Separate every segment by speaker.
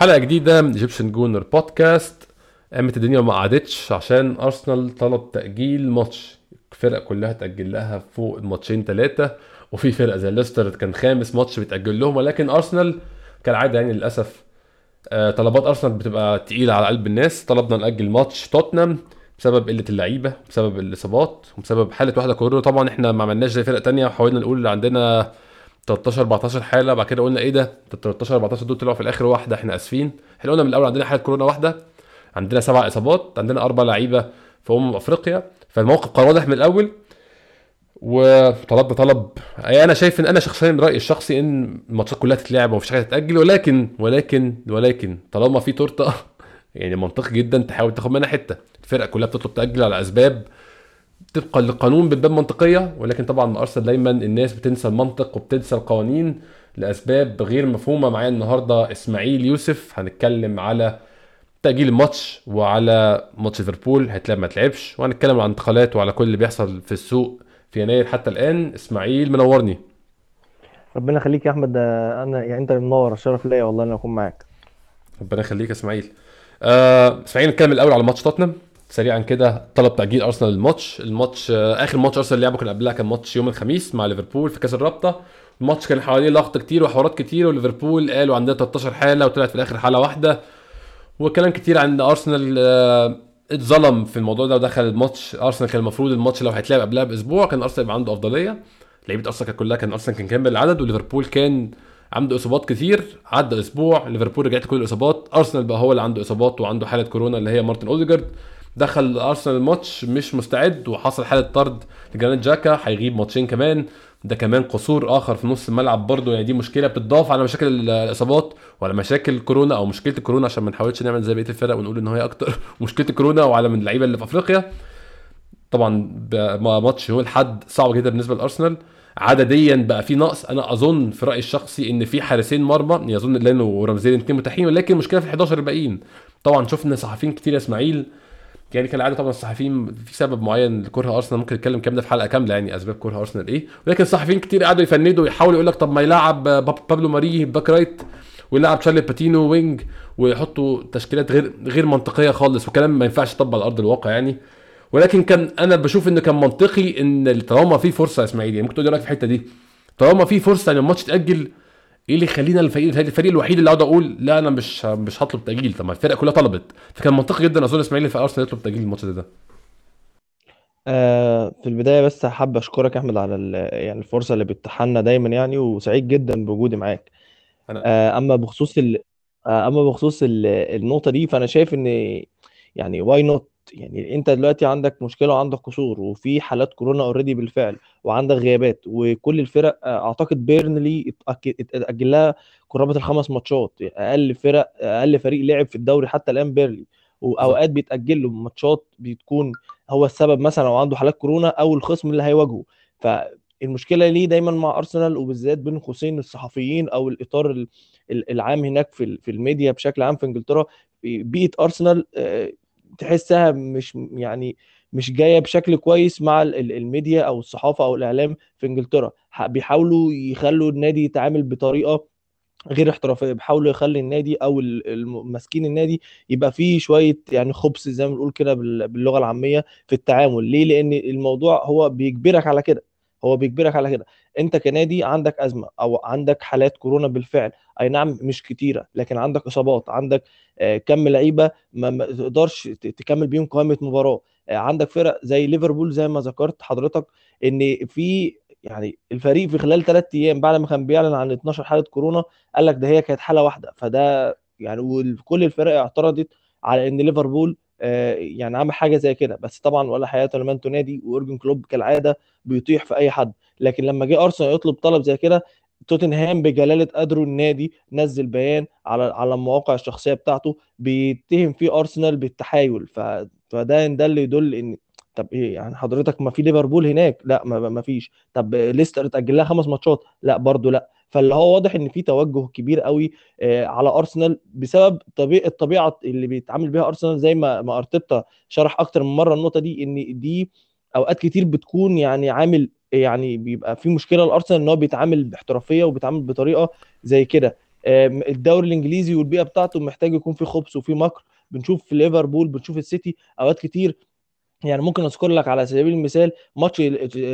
Speaker 1: حلقة جديدة من إيجيبشن جونر بودكاست قامت الدنيا وما قعدتش عشان ارسنال طلب تأجيل ماتش. الفرق كلها تأجل لها فوق الماتشين ثلاثة وفي فرق زي ليستر كان خامس ماتش بيتأجل لهم ولكن ارسنال كالعادة يعني للأسف آه، طلبات ارسنال بتبقى تقيلة على قلب الناس. طلبنا نأجل ماتش توتنهام بسبب قلة اللعيبة بسبب الإصابات وبسبب حالة واحدة كورونا. طبعا إحنا ما عملناش زي فرق تانية وحاولنا نقول عندنا 13 14 حالة بعد كده قلنا إيه ده؟ ده 13 14 دول طلعوا في الآخر واحدة إحنا آسفين. إحنا قلنا من الأول عندنا حالة كورونا واحدة عندنا سبع إصابات عندنا أربع لعيبة في أمم أفريقيا. فالموقف كان واضح من الأول وطلبنا طلب. أنا شايف إن أنا شخصيا رأيي الشخصي إن الماتشات كلها تتلعب ومفيش حاجة تتأجل ولكن ولكن ولكن طالما في تورتة يعني منطقي جدا تحاول تاخد منها حتة. الفرق كلها بتطلب تأجل على أسباب طبقا للقانون بتبان منطقية ولكن طبعا مع ارسنال دايما الناس بتنسى المنطق وبتنسى القوانين لأسباب غير مفهومة. معايا النهارده إسماعيل يوسف هنتكلم على تأجيل الماتش وعلى ماتش ليفربول هيتلعب ما تلعبش وهنتكلم عن الانتقالات وعلى كل اللي بيحصل في السوق في يناير. حتى الآن إسماعيل منورني.
Speaker 2: ربنا يخليك يا أحمد. ده أنا يعني أنت منور. الشرف ليا والله إن أكون معاك.
Speaker 1: ربنا يخليك يا إسماعيل. آه إسماعيل نتكلم الأول على ماتش توتنهام. سريعا كده طلب تأجيل أرسنال الماتش. الماتش آه آخر ماتش أرسنال لعبه كان قبلها كان ماتش يوم الخميس مع ليفربول في كأس الرابطة. الماتش كان حواليه ضغط كتير وحوارات كتير وليفربول قالوا عندنا 13 حالة وطلعت في الآخر حالة واحدة. وكلام كتير عن أرسنال آه، اتظلم في الموضوع ده ودخل الماتش. أرسنال كان المفروض الماتش لو هيتلعب قبلها بأسبوع كان أرسنال يبقى عنده أفضلية. لعيبة أرسنال كانت كلها كان أرسنال كان كامل العدد وليفربول كان عنده إصابات كتير. عدى أسبوع ليفربول رجعت كل الإصابات. أرسنال بقى هو اللي عنده إصابات وعنده حالة كورونا اللي هي مارتن أوديجارد. دخل ارسنال الماتش مش مستعد وحصل حالة طرد لجرانيت جاكا هيغيب ماتشين كمان. ده كمان قصور آخر في نص الملعب برضه. يعني دي مشكلة بتضاف على مشاكل ال- الإصابات وعلى مشاكل كورونا أو مشكلة الكورونا عشان ما نحاولش نعمل زي بقية الفرق ونقول إن هي أكتر مشكلة الكورونا وأعلى من اللعيبة اللي في أفريقيا. طبعا ماتش يوم الاحد صعب جدا بالنسبة لأرسنال. عدديا بقى في نقص. أنا أظن في رأيي الشخصي إن في حارسين مرمى. أظن لينو ورامزي الاثنين متاحين ولكن المشكلة في ال 11 الباقيين. طبعا شفنا صحفيين كتير يا إسماعيل يعني كالعاده طبعا الصحفيين في سبب معين لكره أرسنال ممكن نتكلم الكلام ده في حلقة كاملة يعني أسباب كره أرسنال إيه. ولكن الصحفيين كتير قعدوا يفندوا ويحاولوا يقول لك طب ما يلعب باب- بابلو ماري back right ويلعب تشارلي باتينو wing ويحطوا تشكيلات غير غير منطقية خالص وكلام ما ينفعش يطبق على أرض الواقع يعني. ولكن كان أنا بشوف ان كان منطقي إن طالما في فرصة يا اسماعيل يعني ممكن تقول لي رأيك في الحتة دي؟ طالما في فرصة إن الماتش يتأجل إيه اللي يخلينا الفريق الفريق الوحيد اللي اقعد أقول لا أنا مش مش هطلب تأجيل. طب ما الفرق كلها طلبت. فكان منطقي جدا أظن إسماعيل في أرسنال يطلب تأجيل الماتش ده, ده.
Speaker 2: آه في البداية بس حابب أشكرك يا أحمد على ال- يعني الفرصة اللي بتتاحها لنا دايما يعني وسعيد جدا بوجودي معاك.
Speaker 1: أنا
Speaker 2: آه أما بخصوص ال... آه أما بخصوص ال... النقطة دي فأنا شايف إن يعني why not يعني انت دلوقتي عندك مشكلة وعندك قصور وفي حالات كورونا already بالفعل وعندك غيابات وكل الفرق آه، أعتقد بيرنلي اتاجل لها قرابة الخمس ماتشات أقل فرق أقل فريق لعب في الدوري حتى الآن بيرنلي وأوقات بيتاجل له ماتشات بتكون هو السبب مثلا لو عنده حالات كورونا أو الخصم اللي هيواجهه. فالمشكلة ليه دايما مع ارسنال وبالذات بين قوسين الصحفيين أو الإطار ال- ال- العام هناك في الميديا بشكل عام في إنجلترا بيئة ارسنال آه، تحسها مش يعني مش جاية بشكل كويس مع ال- ال- الميديا أو الصحافة أو الإعلام في إنجلترا. بيحاولوا يخلوا النادي يتعامل بطريقة غير احترافية بيحاولوا يخلي النادي أو ماسكين النادي يبقى فيه شوية يعني خبث زي ما بنقول كده بال- باللغة العامية في التعامل. ليه؟ لأن الموضوع هو بيجبرك على كده. هو بيجبرك على كده. انت كنادي عندك أزمة أو عندك حالات كورونا بالفعل أي نعم مش كتيرة لكن عندك إصابات عندك آه، كم لعيبة ما تقدرش تكمل بيهم قائمة مباراة. آه، عندك فرق زي ليفربول زي ما ذكرت حضرتك إن في يعني الفريق في خلال ثلاث أيام بعد ما كان بيعلن عن 12 حالة كورونا قال لك ده هي كانت حالة واحدة. فده يعني وكل الفرق اعترضت على إن ليفربول يعني عمل حاجة زي كده. بس طبعا ولا حياه لمن تنادي ويورجن كلوب كالعادة بيطيح في أي حد. لكن لما جه أرسنال يطلب طلب زي كده توتنهام بجلالة قدره النادي نزل بيان على على المواقع الشخصية بتاعته بيتهم فيه أرسنال بالتحايل. ف... فده ده اللي يدل إن طب إيه يعني حضرتك ما في ليفربول هناك؟ لا ما, ما فيش. طب ليستر اتأجل لها خمس ماتشات؟ لا برضو لا. فاللي هو واضح إن في توجه كبير قوي آه، على أرسنال بسبب طبيعه الطبيعة اللي بيتعامل بيها أرسنال زي ما ما أرتيتا شرح أكتر من مرة النقطة دي إن دي أوقات كتير بتكون يعني عامل يعني بيبقى في مشكلة الارسنال إن هو بيتعامل باحترافية وبيتعامل بطريقة زي كده. آم، الدوري الإنجليزي والبيئة بتاعته محتاج يكون في خبث وفي مكر. بنشوف في ليفربول بنشوف السيتي أوقات كتير يعني ممكن أذكر لك على سبيل المثال ماتش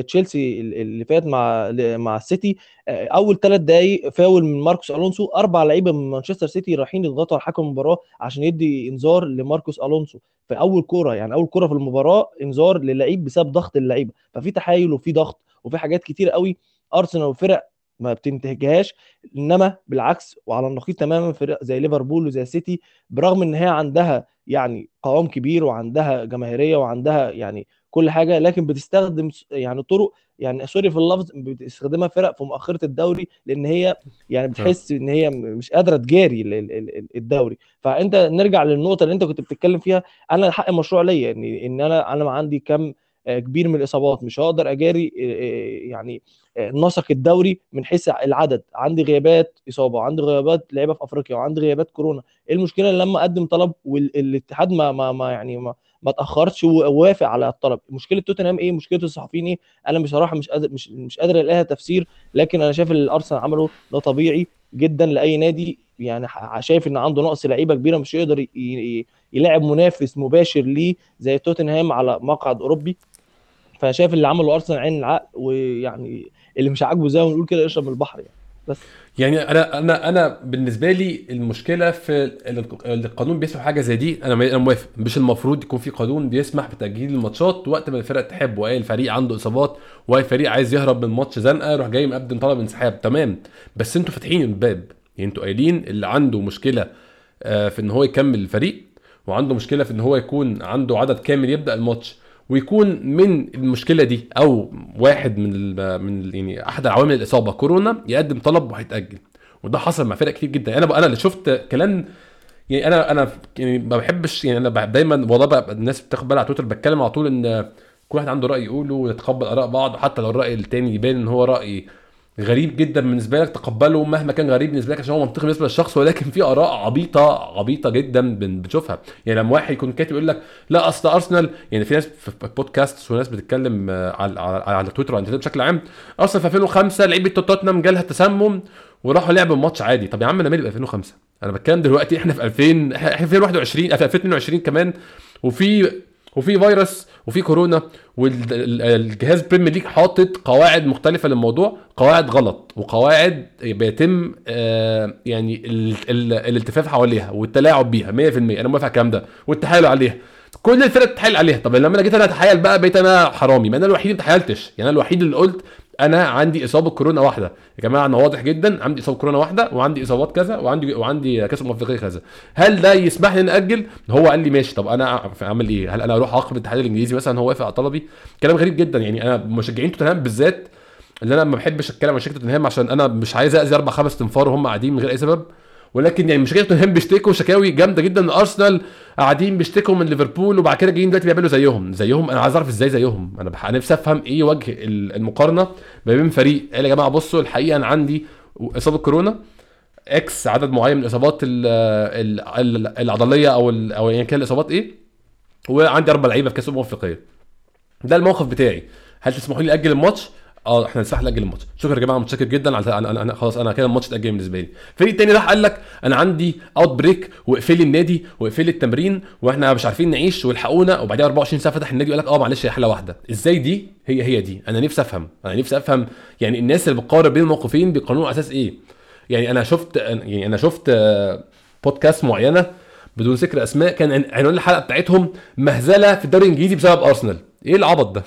Speaker 2: تشيلسي اللي فات مع مع السيتي آه، أول ثلاث دقائق فاول من ماركوس ألونسو أربع لعيبة من مانشستر سيتي رايحين يضغطوا على حكم المباراة عشان يدي إنذار لماركوس ألونسو. في أول كورة يعني أول كورة في المباراة إنذار للعيب بسبب ضغط اللعيبة. ففي تحايل وفي ضغط وفي حاجات كتير قوي. أرسنال وفرق ما بتنتهجهاش إنما بالعكس وعلى النقيض تماما فرق زي ليفربول وزي السيتي برغم إن هي عندها يعني قوام كبير وعندها جماهيرية وعندها يعني كل حاجة لكن بتستخدم يعني طرق يعني سوري في اللفظ بتستخدمها فرق في مؤخرة الدوري لأن هي يعني بتحس إن هي مش قادرة تجاري ال- ال- ال- الدوري. فأنت نرجع للنقطة اللي أنت كنت بتتكلم فيها أنا حق مشروع ليا ان إن أنا أنا عندي كم كبير من الإصابات. مش هقدر أجاري آه، آه، يعني آه، نسق الدوري من حيث العدد. عندي غيابات إصابة وعندي غيابات لعيبة في أفريقيا وعندي غيابات كورونا. إيه المشكلة؟ لما أقدم طلب والاتحاد ما ما ما يعني ما ما تاخرش ووافق على الطلب. مشكلة توتنهام إيه؟ مشكلة الصحفيين إيه؟ أنا بصراحة مش قادر مش مش قادر ألاقيها تفسير لكن أنا شايف اللي الأرسنال عمله ده طبيعي جدا لأي نادي. يعني شايف إن عنده نقص لعيبة كبيرة مش يقدر يلاعب منافس مباشر ليه زي توتنهام على مقعد أوروبي. فشايف اللي عمله أرسنال عين العقل ويعني اللي مش عاجبه زي ما بنقول كده يشرب من البحر يعني. بس.
Speaker 1: يعني أنا أنا أنا بالنسبة لي المشكلة في ال- ال- القانون بيسمح حاجة زي دي أنا أنا موافق. مش المفروض يكون في قانون بيسمح بتأجيل الماتشات وقت ما الفرق تحب وأي الفريق عنده إصابات وأي فريق عايز يهرب من ماتش زنقة يروح جاي مقدم طلب انسحاب. تمام. بس أنتوا فاتحين الباب. يعني أنتوا قايلين اللي عنده مشكلة آه، في إن هو يكمل الفريق وعنده مشكلة في إن هو يكون عنده عدد كامل يبدأ الماتش. ويكون من المشكلة دي أو واحد من من يعني أحد عوامل الإصابة. كورونا يقدم طلب وهيتأجل. وده حصل مع فرق كتير جدا. أنا أنا اللي شفت كلام يعني أنا أنا يعني ما بحبش يعني أنا دايما والله الناس بتاخد بالها على تويتر بتكلم على طول إن كل واحد عنده رأي يقوله ونتقبل آراء بعض حتى لو الرأي التاني يبان إن هو رأي غريب جدا بالنسبة لك تقبله مهما كان غريب بالنسبة لك عشان هو منطقي بالنسبة للشخص ولكن في آراء عبيطة عبيطة جدا بن- بنشوفها يعني لما واحد يكون كاتب يقول لك لا أصل ارسنال يعني في ناس في بودكاست وناس بتتكلم آه، على على, على تويتر وعلى بشكل عام أرسنال في 2005 لعيبة توتنهام جالها تسمم وراحوا لعبوا الماتش عادي. طب يا عم أنا مالي ب 2005 أنا بتكلم دلوقتي إحنا في 2000 إحنا في 2021 في 2022 كمان وفي وفي فيروس وفي كورونا والجهاز بريمير ليج حاطط قواعد مختلفة للموضوع قواعد غلط وقواعد بيتم آه، يعني ال- ال- الالتفاف حواليها والتلاعب بيها 100% أنا موافق على الكلام ده. والتحايل عليها. كل الفرق بتتحايل عليها. طب لما أنا جيت أنا أتحايل بقى بقيت أنا حرامي. ما أنا الوحيد اللي ما اتحايلتش يعني أنا الوحيد اللي قلت أنا عندي إصابة كورونا واحدة. يا جماعة أنا واضح جدا عندي إصابة كورونا واحدة وعندي إصابات كذا وعندي وعندي كاس امم افريقيا كذا. هل ده يسمح لي ناجل هو قال لي ماشي. طب أنا أعمل إيه؟ هل أنا أروح اعاقب الاتحاد الإنجليزي مثلا؟ هو وافق على طلبي. كلام غريب جدا. يعني أنا مشجعين توتنهام بالذات اللي أنا ما بحبش أتكلم عن شركه توتنهام عشان أنا مش عايز اذي أربع خمس تنفار وهم قاعدين من غير أي سبب. ولكن يعني مشجعين توتنهام بيشتكوا شكاوي جامدة جدا. ان أرسنال قاعدين بيشتكوا من ليفربول وبعد كده جايين دلوقتي بيعملوا زيهم. زيهم أنا عايز أعرف إزاي زيهم. أنا بح... نفسي أفهم إيه وجه ال- المقارنة ما بين فريق قال يا جماعة بصوا الحقيقة أنا عندي إصابة كورونا. X عدد معين من الإصابات ال- ال- ال- العضلية أو ال- أو يعني كان الإصابات إيه. وعندي أربع لعيبة في كأس الأمم الأفريقية. ده الموقف بتاعي. هل تسمحوا لي أجل الماتش؟ آه إحنا نسمح ناجل الماتش. شكرا يا جماعة متشكر جدا على أنا, أنا خلاص أنا كده الماتش اتأجل بالنسبة لي. فريق تاني راح قال لك أنا عندي outbreak واقفلي النادي واقفلي التمرين وإحنا مش عارفين نعيش والحقونا وبعدها 24 ساعة فتح النادي وقال لك آه معلش هي حالة واحدة. إزاي دي؟ هي هي دي. أنا نفسي أفهم. أنا نفسي أفهم. يعني الناس اللي بتقارن بين الموقفين بيقارنوا على أساس إيه؟ يعني أنا شفت يعني أنا شفت آه، بودكاست معينة بدون ذكر أسماء كان عن- عنوان الحلقة بتاعتهم مهزلة في الدوري الإنجليزي بسبب أرسنال. إيه العبط ده؟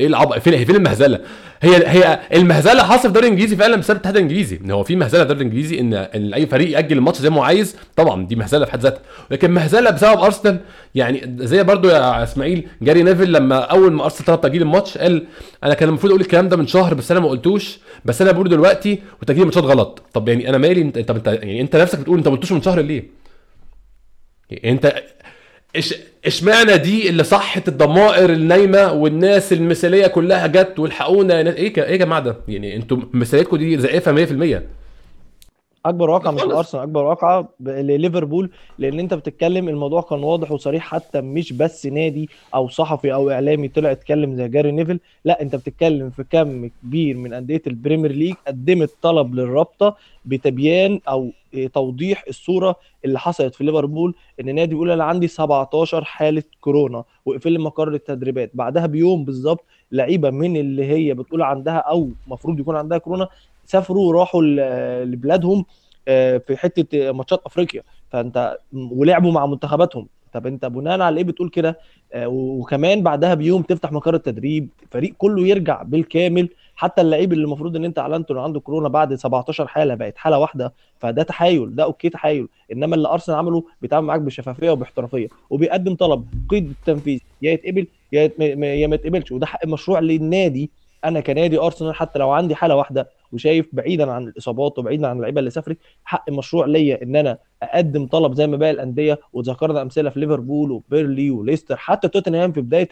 Speaker 1: إيه العبط فين فين المهزلة؟ هي هي المهزلة حاصله في الدوري الإنجليزي فعلا بسبب الاتحاد الإنجليزي. إن هو في مهزلة في الدوري الإنجليزي إن إن أي فريق يأجل الماتش زي ما هو عايز طبعا دي مهزلة في حد ذاتها. لكن مهزلة بسبب أرسنال يعني زي برضو يا إسماعيل جاري نيفل لما أول ما أرسنال طلب تأجيل الماتش قال أنا كان المفروض أقول الكلام ده من شهر بس أنا ما قلتوش بس أنا بقوله دلوقتي وتأجيل الماتشات غلط. طب يعني أنا مالي؟ أنت طب أنت يعني أنت نفسك بتقول أنت ما قلتوش من شهر ليه؟ يعني أنت إش إشمعنى دي اللي صحت الضمائر النايمة والناس المثالية كلها جت والحقونا إيه إيه يا جماعة ده؟ يعني أنتوا مثاليتكم دي زائفه 100%
Speaker 2: أكبر واقعه مش. الأرسنال أكبر واقعه لليفربول لأن أنت بتتكلم الموضوع كان واضح وصريح حتى مش بس نادي أو صحفي أو إعلامي طلع اتكلم زي جاري نيفل لا أنت بتتكلم في كم كبير من أندية البريمير ليج قدمت طلب للرابطة بتبيان أو توضيح الصورة اللي حصلت في ليفربول إن نادي بيقول أنا عندي 17 حالة كورونا وقفل لي مقر التدريبات بعدها بيوم بالظبط لعيبة من اللي هي بتقول عندها أو المفروض يكون عندها كورونا سافروا وراحوا ل- لبلادهم آه، في حتة ماتشات أفريقيا. فأنت ولعبوا مع منتخباتهم. طب أنت بناء على إيه بتقول كده؟ آه، وكمان بعدها بيوم تفتح مقر التدريب الفريق كله يرجع بالكامل. حتى اللعيب اللي المفروض إن أنت أعلنته انه عنده كورونا بعد 17 حالة بقت حالة واحدة. فده تحايل ده أوكي تحايل. إنما اللي أرسنال عمله بيتعامل معاك بشفافية وباحترافية. وبيقدم طلب قيد التنفيذ يا يتقبل يا ما يتقبلش. وده حق مشروع للنادي أنا كنادي ارسنال حتى لو عندي حاله واحدة وشايف بعيدا عن الاصابات وبعيدا عن اللعيبه اللي سافرت حق مشروع ليا ان أنا اقدم طلب زي ما باقي الانديه وذكرنا امثله في ليفربول وبيرلي وليستر حتى توتنهام في بدايه.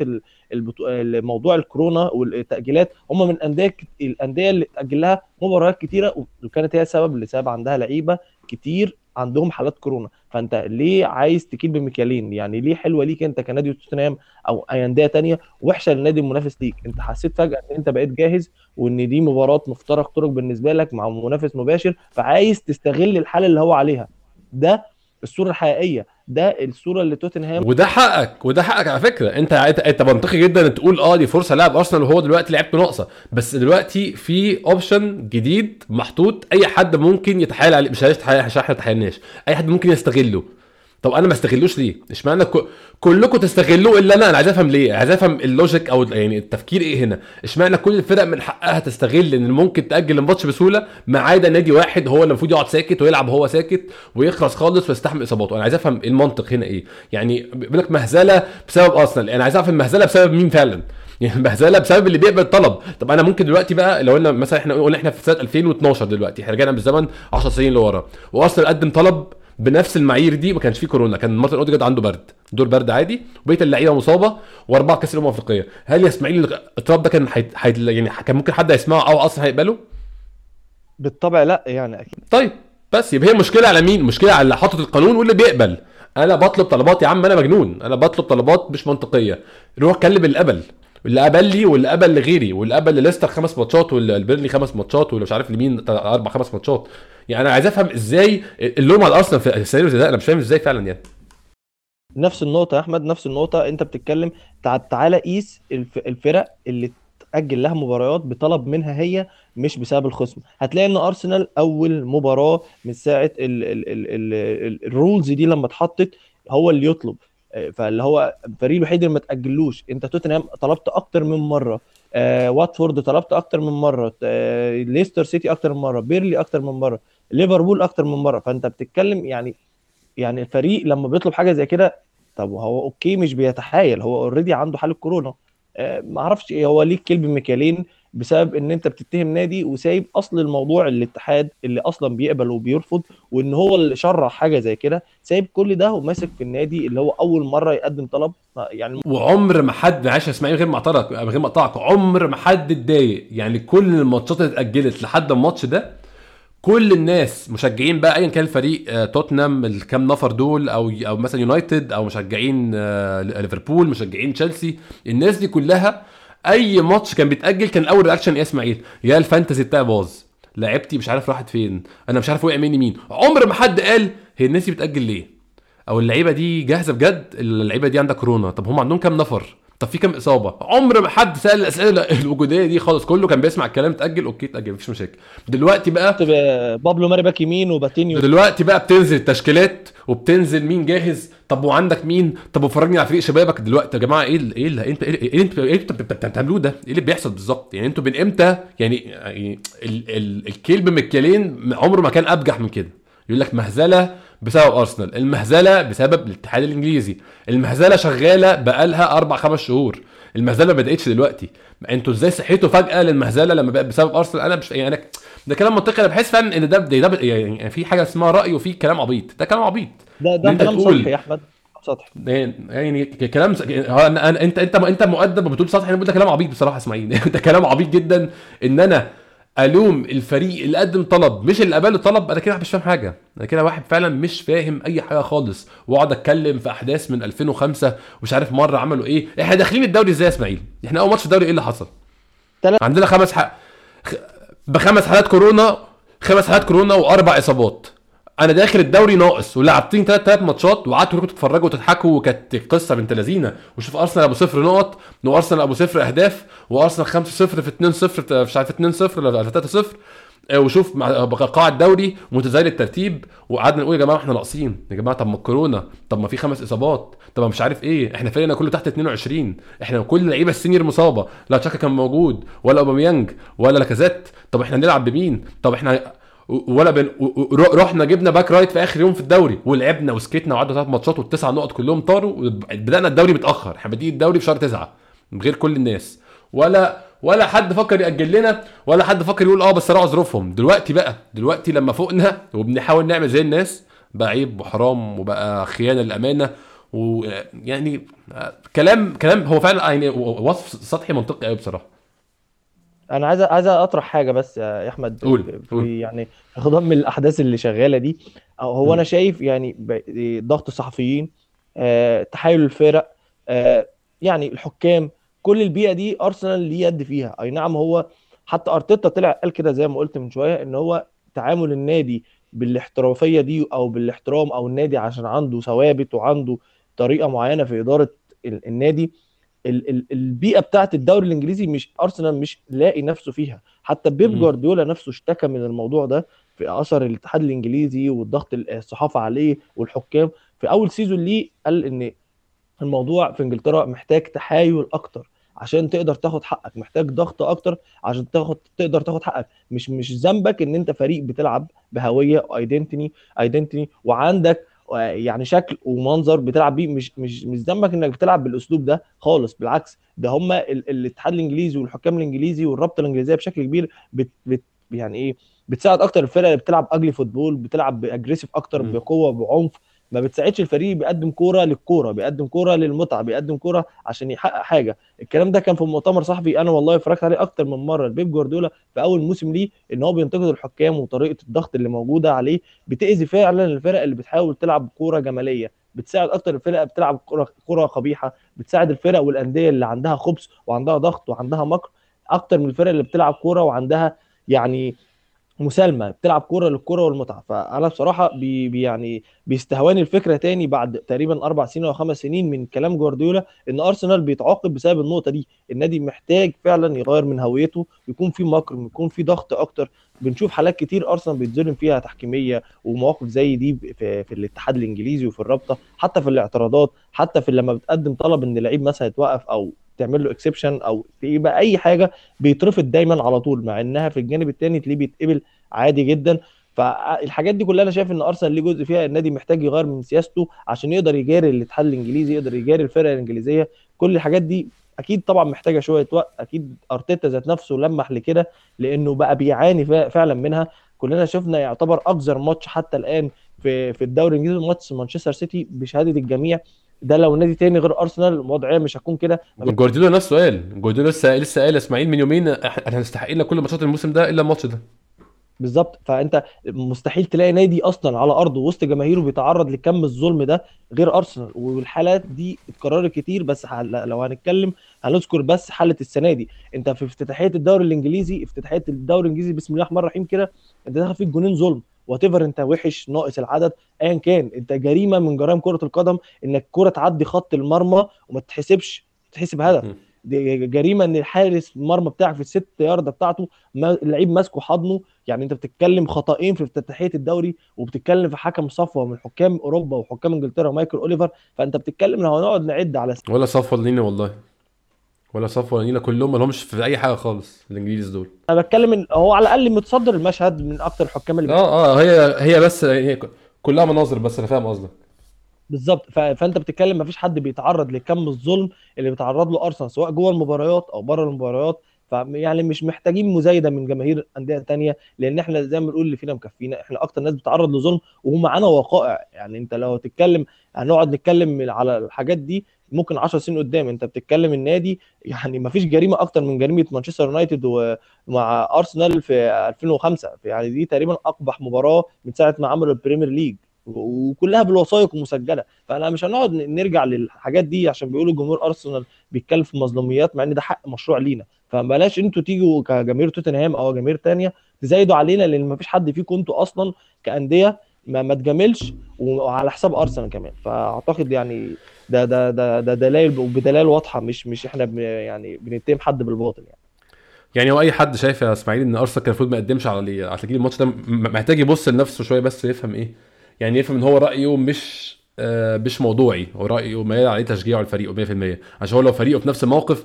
Speaker 2: الموضوع الكورونا والتاجيلات هم من انديه الانديه اللي تاجل لها مباريات كتيره وكانت هي السبب لسبب عندها لعيبه كتير عندهم حالات كورونا. فأنت ليه عايز تكيل بمكيالين يعني ليه حلوة ليك أنت كنادي توتنهام أو أي أندية تانية وحشة للنادي المنافس ليك؟ أنت حسيت فجأة إن أنت بقيت جاهز وإن دي مباراة مفترق طرق بالنسبة لك مع منافس مباشر فعايز تستغل الحالة اللي هو عليها. ده الصورة الحقيقية. ده الصورة اللي توتنهام
Speaker 1: وده حقك وده حقك على فكرة. انت انت, منطقي جدا تقول آه دي فرصة لاعب أرسنال وهو دلوقتي لعبته ناقصة. بس دلوقتي في option جديد محطوط أي حد ممكن يتحايل عليه. مش هلاش تحايل عشان إحنا ما تحايلناش. أي حد ممكن يستغله. طب أنا ما استغلوش ليه؟ اشمعنى كلكم تستغلوه الا أنا أنا عايز افهم ليه؟ عايز افهم ال logic أو يعني التفكير إيه هنا؟ اشمعنى كل الفرق من حقها تستغل ان ممكن تأجل الماتش بسهولة ما عدا نادي واحد هو اللي المفروض يقعد ساكت ويلعب وهو ساكت ويخلص خالص ويستحمل إصاباته، أنا عايز افهم المنطق هنا إيه؟ يعني بيقول لك مهزلة بسبب أرسنال، أنا عايز اعرف المهزله بسبب مين فعلا؟ يعني المهزله بسبب اللي بيقبل الطلب طب أنا ممكن دلوقتي بقى لو قلنا مثلا إحنا قلنا إحنا في سنة 2012 دلوقتي إحنا رجعنا بالزمن 10 سنين لورا وأرسنال قدم طلب بنفس المعايير دي ما كانش فيه كورونا. كان مارتن اوديجارد عنده برد. دور برد عادي. وبقية اللعيبة مصابة وأربعة كأس الأمم الأفريقية. هل يا اسماعيل الطلب ده كان حيت... حيت... يعني كان ممكن حد يسمعه أو أصلا هيقبله؟
Speaker 2: بالطبع لا يعني أكيد.
Speaker 1: طيب بس يبقى هي مشكلة على مين؟ مشكلة على اللي حاطط القانون واللي بيقبل. أنا بطلب طلبات يا عم أنا مجنون. أنا بطلب طلبات مش منطقية. روح كلم اللي قبل اللي قبل لي واللي قبل لغيري واللي قبل لليستر خمس ماتشات والبيرنلي خمس ماتشات واللي مش عارف لمين أربع خمس ماتشات. يعني أنا عايز أفهم إزاي اللوم على ارسنال في السيناريو ده أنا مش فاهم إزاي فعلا يعني.
Speaker 2: نفس النقطة يا أحمد نفس النقطة أنت بتتكلم تع- تعالى قيس الف- الفرق اللي تأجل لها مباريات بطلب منها هي مش بسبب الخصم. هتلاقي إن أرسنال أول مباراة من ال- ال rules دي لما اتحطت هو اللي يطلب. فاللي هو الفريق الوحيد اللي ما تأجلوش. أنت توتنهام طلبت أكتر من مرة. آه واتفورد طلبت أكتر من مرة. آه ليستر سيتي أكتر من مرة. بيرنلي أكتر من مرة. ليفربول أكتر من مرة. فأنت بتتكلم يعني يعني الفريق لما بيطلب حاجة زي كده طب هو okay مش بيتحايل. هو already عنده حاله كورونا آه ما أعرفش إيه. هو ليه الكيل بمكيالين بسبب إن أنت بتتهم نادي وسايب أصل الموضوع الاتحاد اللي أصلا بيقبل وبيرفض وإن هو اللي شرع حاجة زي كده سايب كل ده وماسك في النادي اللي هو أول مرة يقدم طلب. يعني
Speaker 1: وعمر ما حد معلش إسماعيل غير ما اعترضك غير ما أقطعك عمر ما حد اتضايق. يعني كل الماتشات اللي اتأجلت لحد الماتش ده كل الناس مشجعين بقى ايا كان الفريق آه، توتنهام الكام نفر دول أو أو مثلا يونايتد أو مشجعين آه، ليفربول مشجعين تشيلسي. الناس دي كلها أي ماتش كان بيتأجل كان اول reaction يا إسماعيل؟ يا ال fantasy بتاعي باظ لعبتي مش عارف راحت فين. أنا مش عارف وقع مني مين. عمر ما حد قال هي الناس بتأجل ليه. أو اللعيبة دي جاهزة بجد؟ اللعيبة دي عندها كورونا. طب هم عندهم كام نفر؟ طب في كام إصابة؟ عمر ما حد سأل الأسئلة الوجودية دي خالص كله كان بيسمع الكلام تاجل okay تاجل مفيش مشاكل. دلوقتي بقى
Speaker 2: بابلو ماري back يمين وباتينيو.
Speaker 1: دلوقتي بقى بتنزل التشكيلات وبتنزل مين جاهز؟ طب وعندك مين؟ طب وفرجني على فريق شبابك دلوقتي. يا جماعة إيه ال- إيه اللي انت إيه اللي انت إيه اللي أنتوا بت- بت- بتعملوه ده؟ إيه اللي بيحصل بالظبط؟ يعني أنتوا من إمتى؟ يعني, يعني ال ال الكيل بمكيالين عمره ما كان أبجح من كده. يقول لك مهزلة بسبب أرسنال. المهزلة بسبب الاتحاد الإنجليزي. المهزلة شغالة بقالها أربع خمس شهور. المهزلة ما بدأتش دلوقتي. أنتوا إزاي صحيتوا فجأة للمهزلة لما بقت بسبب أرسنال؟ أنا مش يعني ده كلام منطقي. أنا بحس فعلا إن ده ده, ده يعني في حاجة اسمها رأي وفي كلام عبيط. ده كلام عبيط.
Speaker 2: ده ده كلام سطحي يا أحمد. سطحي.
Speaker 1: يعني يعني كلام س- هو أنا- انت أنت أنت مؤدب وبتقول سطحي. أنا بقول ده كلام عبيط بصراحة إسماعيل. ده كلام عبيط جدا إن أنا ألوم الفريق اللي قدم طلب مش اللي قبله طلب أنا كده مش فاهم حاجة. أنا كده واحد فعلا مش فاهم أي حاجة خالص. وأقعد أتكلم في أحداث من 2005 ومش عارف مرة عملوا إيه. إحنا داخلين الدوري إزاي يا إسماعيل؟ إحنا أول ماتش في الدوري إيه اللي حصل؟
Speaker 2: تلات-
Speaker 1: عندنا خمس ح... خ... بخمس حالات كورونا خمس حالات كورونا وأربع إصابات. أنا داخل الدوري ناقص ولعبتين ثلاث ثلاث ماتشات وقعدتوا كلكم تتفرجوا وتضحكوا وكانت قصة بنت لذينة. وشوف أرسنال أبو صفر نقط وأرسنال أبو صفر أهداف وأرسنال 5 0 في 2 0 مش عارف 2 0 ولا 3 0 وشوف مع قاع الدوري متزايد الترتيب وقعدنا نقول يا جماعة إحنا ناقصين. يا جماعة طب ما الكورونا طب ما في خمس إصابات طب ما مش عارف إيه إحنا فريقنا كله تحت 22 إحنا كل اللعيبه ال senior مصابة لا تشاكا كان موجود ولا أوباميانج ولا لاكازيت. طب إحنا نلعب بمين؟ طب إحنا ولا بن... رحنا جبنا back right في آخر يوم في الدوري ولعبنا وسكتنا وقعدنا ثلاث ماتشات والتسع نقط كلهم طاروا بدأنا الدوري متأخر إحنا بادئين الدوري في شهر تسعة من غير كل الناس. ولا ولا حد فكر يأجل لنا ولا حد فكر يقول آه بس راعوا ظروفهم. دلوقتي بقى دلوقتي لما فوقنا وبنحاول نعمل زي الناس بقى عيب وحرام وبقى خيانة للأمانة. ويعني كلام كلام هو فعلا يعني وصف سطحي منطقي قوي بصراحة.
Speaker 2: أنا عايز عايز اطرح حاجة بس يا احمد
Speaker 1: قول،
Speaker 2: في-
Speaker 1: قول.
Speaker 2: يعني خضم من الاحداث اللي شغالة دي. هو أنا شايف يعني ضغط الصحفيين آه، تحايل الفرق آه، يعني الحكام كل البيئة دي أرسنال ليه يد فيها. أي نعم هو حتى أرتيتا طلع قال كده زي ما قلت من شوية إن هو تعامل النادي بالاحترافية دي أو بالاحترام أو النادي عشان عنده ثوابت وعنده طريقة معينة في إدارة ال- النادي. ال- ال- البيئة بتاعت الدوري الإنجليزي مش أرسنال مش لاقي نفسه فيها. حتى بيب. جوارديولا نفسه اشتكى من الموضوع ده في أثر الاتحاد الإنجليزي والضغط الصحافة عليه والحكام. في أول season ليه قال إن الموضوع في إنجلترا محتاج تحايل أكتر عشان تقدر تاخد حقك محتاج ضغط أكتر عشان تاخد تقدر تاخد حقك. مش مش ذنبك إن أنت فريق بتلعب بهوية identity identity وعندك يعني شكل ومنظر بتلعب بيه مش مش مش ذنبك إنك بتلعب بالأسلوب ده خالص بالعكس ده هم الاتحاد الإنجليزي والحكام الإنجليزي والرابطة الإنجليزية بشكل كبير بت بت يعني إيه بتساعد أكتر الفرق اللي بتلعب ugly football بتلعب ب aggressive
Speaker 1: أكتر.
Speaker 2: بقوة بعنف ما بتساعدش الفريق بيقدم كورة للكورة بيقدم كورة للمتعة بيقدم كورة عشان يحقق حاجة. الكلام ده كان في مؤتمر صحفي أنا والله اتفرجت عليه أكتر من مرة. البيب جوارديولا في أول موسم ليه إن هو بينتقد الحكام وطريقة الضغط اللي موجودة عليه بتأذي فعلا الفرق اللي بتحاول تلعب كورة جمالية بتساعد أكتر الفرق بتلعب كورة قبيحه بتساعد الفرق والأندية اللي عندها خبث وعندها ضغط وعندها مكر أكتر من الفرق اللي بتلعب كورة وعندها يعني مسالمه بتلعب كورة للكورة والمتعة. فأنا بصراحة بي يعني بيستهواني الفكرة تاني بعد تقريبا أربع سنين أو خمس سنين من كلام جوارديولا إن أرسنال بيتعاقب بسبب النقطة دي. النادي محتاج فعلا يغير من هويته يكون في مكر يكون في ضغط أكتر. بنشوف حالات كتير أرسنال بيتظلم فيها تحكيمية ومواقف زي دي في, في الاتحاد الإنجليزي وفي الرابطة حتى في الاعتراضات حتى في لما بتقدم طلب إن لعيب مثلا يتوقف أو تعمل له exception أو يبقى أي حاجة بيترفض دايما على طول مع إنها في الجانب الثاني تلاقيه بيتقبل عادي جدا. فالحاجات دي كلها أنا شايف إن أرسنال ليه جزء فيها النادي محتاج يغير من سياسته عشان يقدر يجاري الاتحاد الإنجليزي يقدر يجاري الفرق الإنجليزية. كل الحاجات دي أكيد طبعا محتاجة شوية وقت. أكيد أرتيتا ذات نفسه لمح لكده لأنه بقى بيعاني فعلا منها. كلنا شفنا يعتبر اقذر ماتش حتى الآن في في الدوري الإنجليزي ماتش مانشستر سيتي بشهادة الجميع. ده لو نادي تاني غير أرسنال الوضعيه مش هتكون كده.
Speaker 1: جوارديولا نفسه قال. جوارديولا لسه لسه قال إسماعيل من يومين إحنا هنستحق كل ماتشات الموسم ده إلا الماتش ده.
Speaker 2: بالظبط. فأنت مستحيل تلاقي نادي أصلا على أرضه وسط جماهيره بيتعرض لكم الظلم ده غير أرسنال. والحالات دي اتكررت كتير بس لو هنتكلم هنذكر بس حالة السنة دي. أنت في افتتاحية الدوري الإنجليزي افتتاحية الدوري الإنجليزي بسم الله الرحمن الرحيم كده أنت داخل فيك جونين ظلم. وات انت وحش ناقص العدد ايا كان. انت جريمة من جرائم كرة القدم إنك كرة تعدي خط المرمى وما تتحسبش تتحسب هدف. دي جريمة إن الحارس المرمى بتاعك في الست ياردة بتاعته اللعيب ماسكه حضنه. يعني أنت بتتكلم خطأين في افتتاحيه الدوري وبتتكلم في حكم صفوة من حكام أوروبا وحكام إنجلترا مايكل أوليفر فأنت بتتكلم لو هنقعد نعد على
Speaker 1: ولا صف ولا نيله والله. ولا صف ولا نيله كلهم ما لهمش في أي حاجة خالص الانجليز دول.
Speaker 2: أنا بتكلم إن هو على الأقل متصدر المشهد من أكتر الحكام اللي
Speaker 1: آه آه هي هي بس هي كلها مناظر بس أنا فاهم قصدك.
Speaker 2: بالظبط. فأنت بتتكلم مفيش حد بيتعرض لكم الظلم اللي بيتعرض له أرسنال سواء جوه المباريات أو بره المباريات. فيعني مش محتاجين مزايدة من جماهير أندية تانية لأن إحنا زي ما بنقول اللي فينا مكفينا. إحنا أكتر ناس بتتعرض لظلم ومعانا وقائع يعني أنت لو تتكلم هنقعد نتكلم على الحاجات دي ممكن 10 سنين قدام. انت بتتكلم النادي يعني ما فيش جريمة أكتر من جريمة مانشستر يونايتد ومع أرسنال في 2005 يعني دي تقريبا أقبح مباراة من ساعة ما عملوا البريمير ليج. وكلها بالوثائق ومسجله فأنا مش هنقعد نرجع للحاجات دي عشان بيقولوا جمهور أرسنال بيتكلم في مظلوميات مع إن ده حق مشروع لينا. فبلاش أنتوا تيجوا كجماهير توتنهام أو جماهير تانية تزايدوا علينا لأن ما فيش حد فيكم أنتوا أصلا كأندية ما, ما تجاملش وعلى حساب أرسنال كمان. فأعتقد يعني ده ده ده ده دلائل وبدلائل واضحة مش مش إحنا بن يعني بنتهم حد بالباطل يعني.
Speaker 1: يعني هو أي حد شايف يا إسماعيل إن أرسنال كان المفروض ما يقدمش على على تجيب الماتش ده محتاج يبص لنفسه شوية بس يفهم إيه. يعني يفهم إن هو رأيه مش آه مش موضوعي. هو رأيه ما عليه تشجيعه الفريق 100% عشان هو لو فريقه في نفس الموقف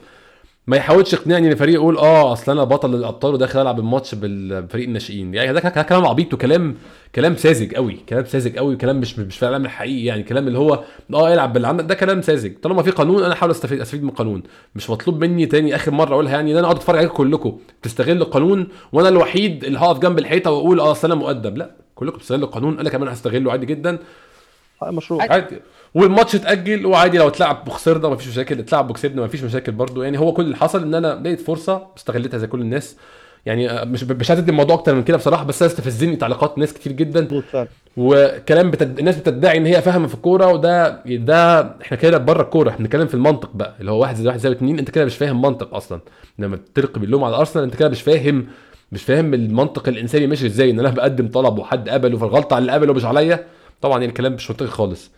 Speaker 1: ما يحاولش يقنعني إن الفريق يقول آه أصل أنا بطل الأبطال وداخل ألعب الماتش بالفريق الناشئين. يعني ده كلام عبيط وكلام كلام ساذج قوي كلام ساذج قوي وكلام مش مش فعلا حقيقي يعني كلام اللي هو آه العب باللي عندك ده كلام ساذج. طالما في قانون أنا أحاول استفيد أستفيد من القانون مش مطلوب مني تاني آخر مرة أقولها يعني إن أنا أقعد أتفرج عليكم كلكم. تستغلوا القانون وأنا الوحيد اللي هقف جنب الحيطة وأقول آه أصل أنا مؤدب. لا كلكم بتستغلوا القانون. أنا كمان هستغله عادي جدا.
Speaker 2: مشروع.
Speaker 1: عادي. والماتش اتأجل وعادي لو اتلعب وخسرنا مفيش مشاكل اتلعب وكسبنا مفيش مشاكل برضو. يعني هو كل اللي حصل إن أنا لقيت فرصة استغلتها زي كل الناس. يعني مش مش هتدي الموضوع أكتر من كده بصراحة بس استفزني تعليقات ناس كتير جدا. وكلام بتد... الناس بتدعي إن هي فاهمة في الكورة وده ده إحنا كده بره الكورة. إحنا بنتكلم في المنطق بقى اللي هو واحد زائد واحد زائد اتنين أنت كده مش فاهم منطق أصلا. لما تلقي باللوم على أرسنال أنت كده مش فاهم مش فاهم المنطق الإنساني ماشي إزاي. إن أنا بقدم طلب وحد قبله فالغلطة على اللي قبله مش عليا. طبعا يعني الكلام مش منطقي خالص.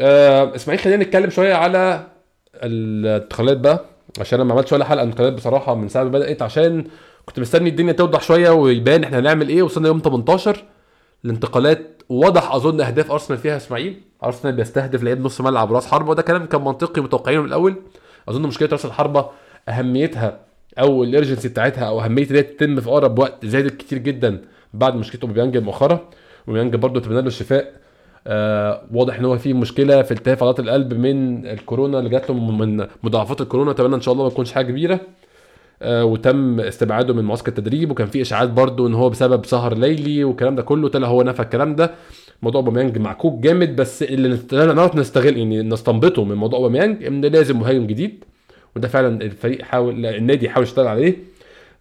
Speaker 1: آه إسماعيل خلينا نتكلم شوية على الانتقالات بقى عشان أنا ما عملتش ولا حلقة انتقالات بصراحة من ساعة ما بدأت عشان كنت مستني الدنيا توضح شوية ويبان إحنا هنعمل إيه. وصلنا يوم 18 الانتقالات واضح أظن أهداف أرسنال فيها إسماعيل. أرسنال بيستهدف لعيب نص ملعب راس حربة وده كلام كان منطقي متوقعينه من الأول. أظن مشكلة راس الحربه أهميتها أو الإرجنسي بتاعتها أو أهمية إن تتم في أقرب وقت زادت كتير جدا بعد مشكلة أوباميانج المؤخره اوباميانج برضه اتمنى له الشفاء. آه واضح إن هو في مشكلة في التهاب عضلات القلب من الكورونا اللي جات له من مضاعفات الكورونا. أتمنى إن شاء الله ما تكونش حاجة كبيرة. آه وتم استبعاده من معسكر التدريب وكان في إشاعات برضو إن هو بسبب سهر ليلي والكلام ده كله. طلع هو نفى الكلام ده. موضوع أوباميانج معكوك جامد بس اللي نعرف نستغل يعني نستنبطه من موضوع أوباميانج إن لازم مهاجم جديد. وده فعلا الفريق حاول النادي يحاول يشتغل عليه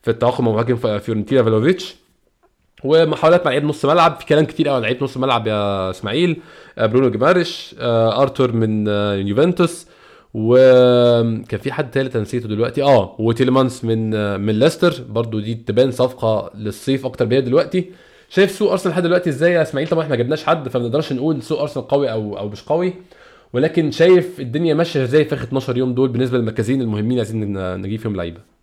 Speaker 1: في التعاقد مع مهاجم فيورنتينا فلاهوفيتش ومحاولات مع لعيب نص ملعب في كلام كتير قوي لعيب نص ملعب يا اسماعيل آه، برونو جيمارش آه، أرتور من آه، يوفنتوس وكان في حد ثالث نسيته دلوقتي. آه وتيلمانس من من ليستر. برضو دي تبان صفقة للصيف أكتر بيها دلوقتي. شايف سوق أرسنال لحد دلوقتي إزاي يا اسماعيل؟ طبعا إحنا ما جبناش حد فما نقدرش نقول سوق أرسنال قوي أو أو مش قوي. ولكن شايف الدنيا ماشية إزاي في آخر 12 يوم دول بالنسبة للمركزين المهمين عايزين نجيب فيهم لعيبة؟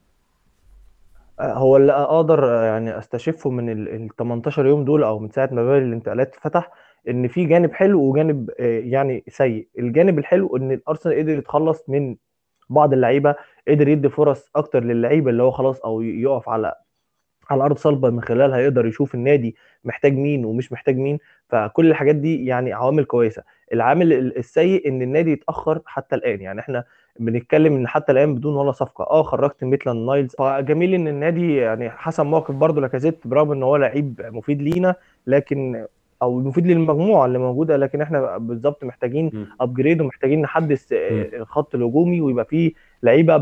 Speaker 2: هو اللي أقدر يعني أستشفه من ال 18 يوم دول أو من ساعة ما باب الانتقالات فتح إن في جانب حلو وجانب آه، يعني سيء. الجانب الحلو إن الأرسنال قدر يتخلص من بعض اللعيبة قدر يدي فرص أكتر للعيبة اللي هو خلاص أو يقف على على أرض صلبة من خلالها يقدر يشوف النادي محتاج مين ومش محتاج مين. فكل الحاجات دي يعني عوامل كويسة. العامل السيء إن النادي يتأخر حتى الآن. يعني إحنا بنتكلم إن حتى الآن بدون ولا صفقة. آه خرجت ميتلاند نايلز. فجميل إن النادي يعني حسن موقف برضه لاكازيت برغم إن هو لعيب مفيد لينا لكن أو مفيد للمجموعة اللي موجودة. لكن إحنا بالظبط محتاجين upgrade ومحتاجين نحدث الخط الهجومي. ويبقى فيه لعيبة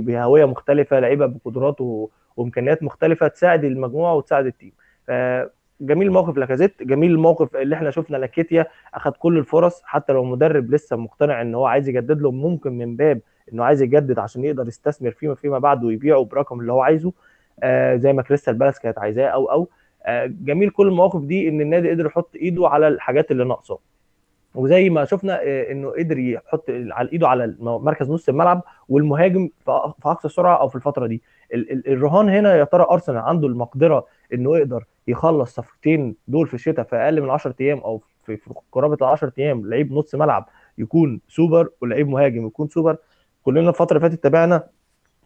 Speaker 2: بهوية مختلفة لعيبة بقدرات وإمكانيات مختلفة تساعد المجموعة وتساعد ال team جميل الموقف لاكازيت جميل الموقف اللي إحنا شفنا لاكيتيا اخذ كل الفرص حتى لو المدرب لسه مقتنع إن هو عايز يجدد له ممكن من باب إنه عايز يجدد عشان يقدر يستثمر فيما فيما بعد ويبيعه برقم اللي هو عايزه آه زي ما كريستال بالاس كانت عايزاه أو أو آه جميل كل المواقف دي إن النادي قدر يحط إيده على الحاجات اللي ناقصة. وزي ما شفنا آه إنه قدر يحط على إيده على مركز نص الملعب والمهاجم في أقصى سرعة أو في الفترة دي. الرهان هنا يا ترى أرسنال عنده المقدرة انه يقدر يخلص صفقتين دول في الشتاء في أقل من 10 أيام أو في قرابة ال 10 أيام لعيب نص ملعب يكون سوبر ولعيب مهاجم يكون سوبر. كلنا الفترة اللي فاتت تابعنا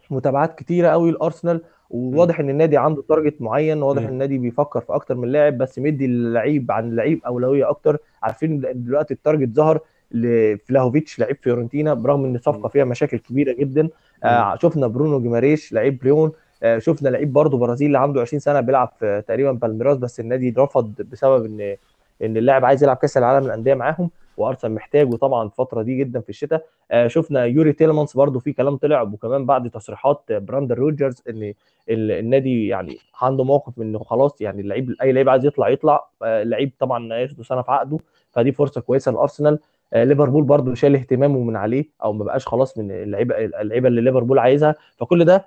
Speaker 2: متابعات كتيرة قوي لأرسنال وواضح إن النادي عنده target معين واضح إن النادي بيفكر في أكتر من لاعب بس مدي اللعيب عن اللعيب أولوية أكتر. عارفين دلوقتي ال target ظهر لفلاهوفيتش لعيب فيورنتينا برغم إن الصفقه فيها مشاكل كبيرة جدا. آه شفنا برونو جيماريش لعيب ليون شفنا لعيب برضه برازيلي عنده 20 سنة بيلعب في تقريبا بالميراس بس النادي رفض بسبب ان إن اللاعب عايز يلعب كأس العالم للأندية معاهم وأرسنال محتاجه طبعا الفترة دي جدا في الشتاء. آه، شفنا يوري تيلمانس برضو في كلام طلع وكمان بعد تصريحات برندان رودجرز إن النادي يعني عنده موقف إنه خلاص يعني اللعيب أي لعيب عايز يطلع يطلع آه، اللعيب طبعا ياخده سنة في عقده. فدي فرصة كويسة لأرسنال. آه، ليفربول برضو شال اهتمامه من عليه أو ما بقاش خلاص من اللعيبه اللعيبة اللي ليفربول عايزها. فكل ده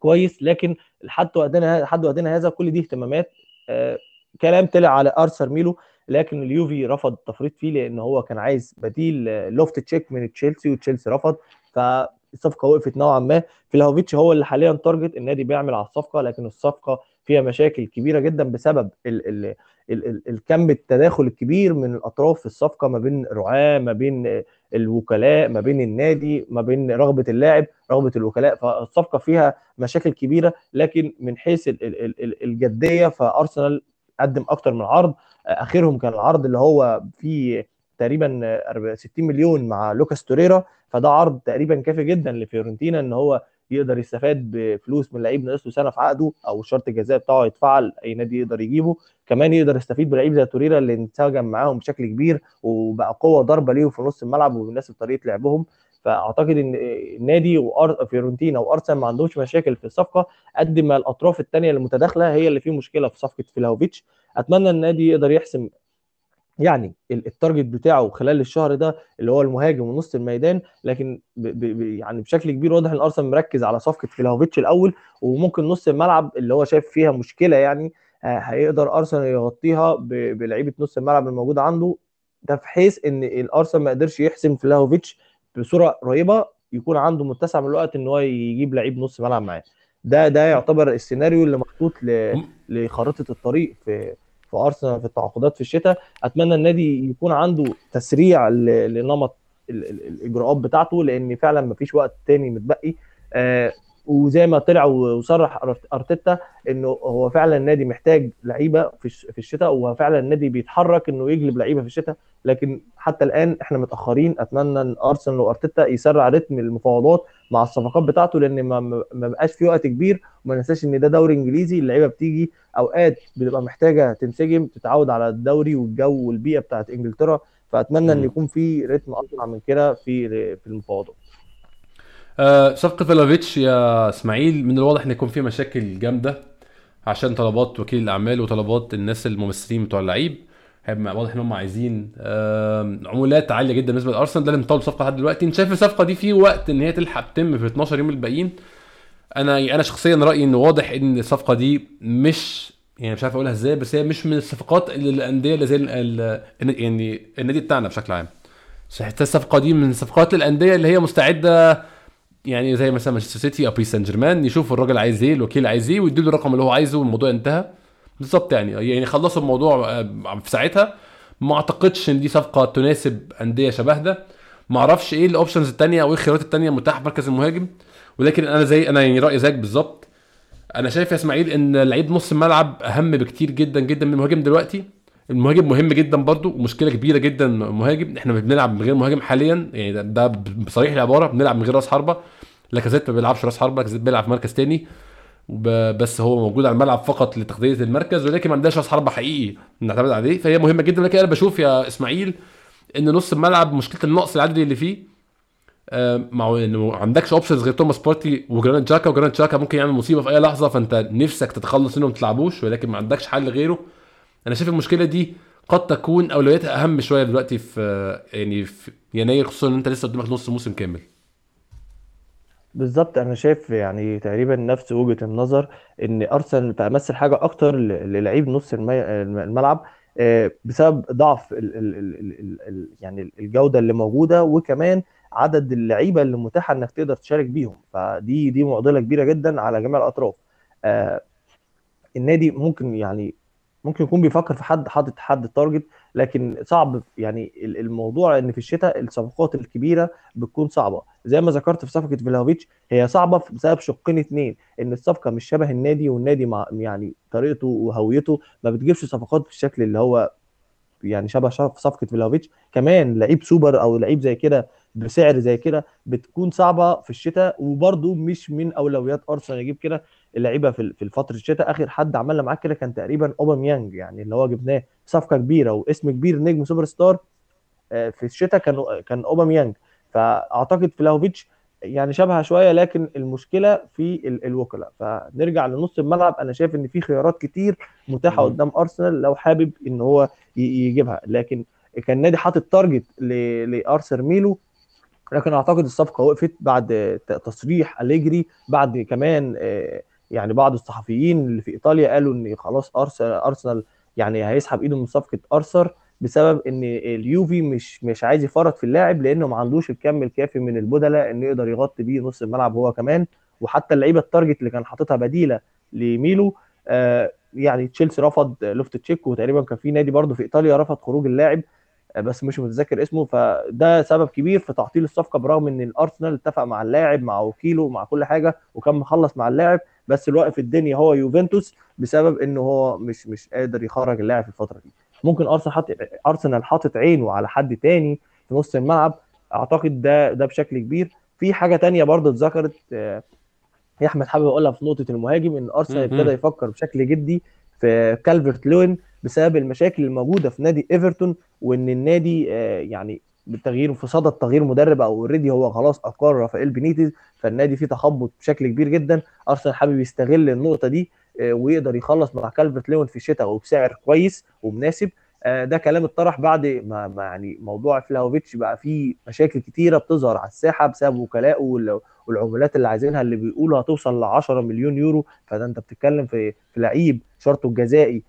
Speaker 2: كويس لكن لحد وقتنا لحد وقتنا هذا كل دي اهتمامات آه، كلام طلع على آرثر ميلو لكن اليوفي رفض التفريط فيه لأن هو كان عايز بديل لوفتس تشيك من تشيلسي وتشيلسي رفض فالصفقة وقفت نوعا ما. فلاهوفيتش هو اللي حاليا target النادي بيعمل على الصفقة لكن الصفقة فيها مشاكل كبيرة جدا بسبب ال ال ال ال الكم التداخل الكبير من الأطراف في الصفقة ما بين رعاة ما بين الوكلاء ما بين النادي ما بين رغبة اللاعب رغبة الوكلاء. فالصفقة فيها مشاكل كبيرة لكن من حيث الجدية فأرسنال قدم أكتر من عرض. آخرهم كان العرض اللي هو فيه تقريبا 60 مليون مع لوكاس توريرا فده عرض تقريبا كافي جدا لفيورنتينا إن هو يقدر يستفاد بفلوس من لعيب ناقص له سنة في عقده أو شرط الجزاء بتاعه يتفعل أي نادي يقدر يجيبه. كمان يقدر يستفيد بلعيب زي توريرا اللي انسجم معاهم بشكل كبير وبقى قوة ضربه ليهم في نص الملعب وبيناسب طريقة لعبهم. فأعتقد إن النادي وفيورنتينا وأرسنال ما عندهمش مشاكل في الصفقة قد ما الأطراف الثانية المتداخلة هي اللي فيه مشكلة في صفقة فلاهوفيتش. أتمنى النادي يقدر يحسم يعني ال target بتاعه خلال الشهر ده اللي هو المهاجم ونص الميدان لكن ب ب يعني بشكل كبير واضح إن أرسنال مركز على صفقة فلاهوفيتش الأول وممكن نص الملعب اللي هو شايف فيها مشكلة يعني هيقدر أرسنال يغطيها بلعيبة نص الملعب الموجودة عنده ده في حيث إن الأرسنال ما قدرش يحسم فيلاوفيتش بصورة قريبه يكون عنده متسع من الوقت إن هو يجيب لعيب نص ملعب معاه. ده ده يعتبر السيناريو اللي محطوط لخارطه الطريق في في أرسنال في التعاقدات في الشتاء أتمنى النادي يكون عنده تسريع لنمط الإجراءات بتاعته لأن فعلا ما فيش وقت تاني متبقي. آه وزي ما طلع وصرح أرتيتا إنه هو فعلا النادي محتاج لعيبة في الشتاء وهو فعلا النادي بيتحرك إنه يجلب لعيبة في الشتاء. لكن حتى الآن إحنا متأخرين أتمنى إن أرسنال وأرتيتا يسرع رتم المفاوضات مع الصفقات بتاعته لأن ما, ما بقاش في وقت كبير. وما ننساش إن ده دوري إنجليزي اللعيبة بتيجي أوقات بتبقى محتاجة تنسجم تتعود على الدوري والجو والبيئة بتاعت إنجلترا. فأتمنى إن يكون في رتم أسرع من كده في في المفاوضات.
Speaker 1: آه صفقة فيلافيتش يا اسماعيل من الواضح إن يكون في مشاكل جامدة عشان طلبات وكيل الأعمال وطلبات الناس الممثلين بتوع اللعيب. هيبقى واضح إن هم عايزين عمولات عالية جدا بالنسبة لأرسنال. ده اللي مطول الصفقه لحد دلوقتي. أنت شايف الصفقة دي في وقت إن هي تلحق تتم في 12 يوم الباقيين؟ أنا أنا شخصيا رأيي إن واضح إن الصفقة دي مش يعني مش عارف أقولها إزاي بس هي مش من الصفقات اللي الأندية اللي زي يعني النادي بتاعنا بشكل عام. الصفقة دي من صفقات الانديه اللي هي مستعدة يعني زي مثلا مانشستر سيتي أو سان جيرمان يشوفوا الراجل عايز إيه الوكيل عايز إيه ويدوا له الرقم اللي هو عايزه والموضوع انتهى. بالظبط يعني يعني خلصوا الموضوع آه، في ساعتها. ما أعتقدش إن دي صفقة تناسب أندية شبه ده. ما أعرفش إيه ال options الثانية أو إيه الخيارات الثانية المتاحه في مركز المهاجم. ولكن أنا زي أنا يعني رأيي زيك بالظبط. أنا شايف يا إسماعيل إن لعيب نص الملعب أهم بكتير جدا جدا من المهاجم دلوقتي. المهاجم مهم جدا برضو ومشكله كبيرة جدا مهاجم. إحنا بنلعب من غير مهاجم حاليا يعني ده, بصريح العبارة بنلعب من غير راس حربة. لاكازيت ما بيلعبش راس حربة لاكازيت بيلعب في مركز تاني. بس هو موجود على الملعب فقط لتغذية المركز ولكن ما عندناش راس حربة حقيقي نعتمد عليه. فهي مهمة جدا ولكن أنا بشوف يا إسماعيل إن نص الملعب مشكلة النقص العددي اللي فيه. آه، إنه ما عندكش options غير توماس بارتي وجرانيت جاكا وجرانيت جاكا ممكن يعمل مصيبة في أي لحظة فأنت نفسك تتخلص منه ما تلعبوش ولكن ما عندكش حل غيره. أنا شايف المشكلة دي قد تكون أولوياتها أهم شوية دلوقتي في يعني في يناير خصوصا إن أنت لسه قدامك نص موسم كامل.
Speaker 2: بالظبط أنا شايف يعني تقريبا نفس وجهة النظر إن أرسنال تمثل حاجة أكتر للعيب نص الملعب آه، بسبب ضعف ال ال ال ال يعني الجودة اللي موجودة وكمان عدد اللعيبة اللي متاحة إنك تقدر تشارك بيهم. فدي دي معضلة كبيرة جدا على جميع الأطراف. آه، النادي ممكن يعني ممكن يكون بيفكر في حد حاطط حد target لكن صعب يعني الموضوع إن في الشتاء الصفقات الكبيرة بتكون صعبة. زي ما ذكرت في صفقة فلاهوفيتش هي صعبة بسبب شقين اثنين إن الصفقة مش شبه النادي والنادي مع يعني طريقته وهويته ما بتجيبش صفقات بالشكل اللي هو يعني شبه صفقة فلاهوفيتش كمان لعيب سوبر أو لعيب زي كده بسعر زي كده بتكون صعبة في الشتاء وبرده مش من أولويات أرسنال. يجيب كده اللعيبة في في فترة الشتاء آخر حد عملنا معاه كده كان تقريبا أوباميانج يعني اللي هو جبناه صفقة كبيرة واسم كبير نجم سوبر ستار آه، في الشتاء كان كان أوباميانج. فأعتقد فلاهوفيتش يعني شبه شوية لكن المشكلة في ال- الوكلاء فنرجع لنص الملعب. أنا شايف إن في خيارات كتير
Speaker 1: متاحة.
Speaker 2: قدام أرسنال لو حابب إن هو يجيبها. لكن كان النادي حاطط target لآرثر ميلو لكن أعتقد الصفقه وقفت بعد تصريح أليجري بعد كمان آه، يعني بعض الصحفيين اللي في إيطاليا قالوا إن خلاص أرسنال يعني هيسحب إيده من صفقة آرثر بسبب إن اليوفي مش مش عايز يفرط في اللاعب لأنه ما عندوش الكم الكافي من البدلاء إنه يقدر يغطي بيه نص الملعب هو كمان. وحتى اللعيبة ال target اللي كان حاططها بديلة لميلو آه، يعني تشيلسي رفض لوفتس تشيك وتقريبا كان في نادي برضه في إيطاليا رفض خروج اللاعب. بس مش متذكر اسمه فده سبب كبير في تعطيل الصفقة برغم إن الأرسنال اتفق مع اللاعب مع وكيله مع كل حاجة وكان مخلص مع اللاعب بس اللي واقف الدنيا هو يوفنتوس بسبب انه هو مش مش قادر يخرج اللاعب في الفترة دي ممكن أرسنال حاطط أرسنال حاطط عينه على حد تاني في نص الملعب أعتقد ده ده بشكل كبير في حاجة تانية برضه اتذكرت آه، يا أحمد حابب أقولها في نقطة المهاجم إن
Speaker 1: أرسنال.
Speaker 2: ابتدى يفكر بشكل جدي في كالفرت لوين بسبب المشاكل الموجودة في نادي إيفرتون وإن النادي آه، يعني بالتغيير في صدد تغيير مدرب أو already هو خلاص أقر رافائيل بينيتز فالنادي فيه تخبط بشكل كبير جدا. أرسنال حابب يستغل النقطة دي آه، ويقدر يخلص مع كالفرت لوين في الشتاء وبسعر كويس ومناسب. آه، ده كلام اتطرح بعد ما يعني موضوع فلاوفيتش بقى فيه مشاكل كتيرة بتظهر على الساحة بسبب وكلائه وال- والعمولات اللي عايزينها اللي بيقولوا هتوصل ل 10 مليون يورو. فده أنت بتتكلم في في لعيب شرطه الجزائي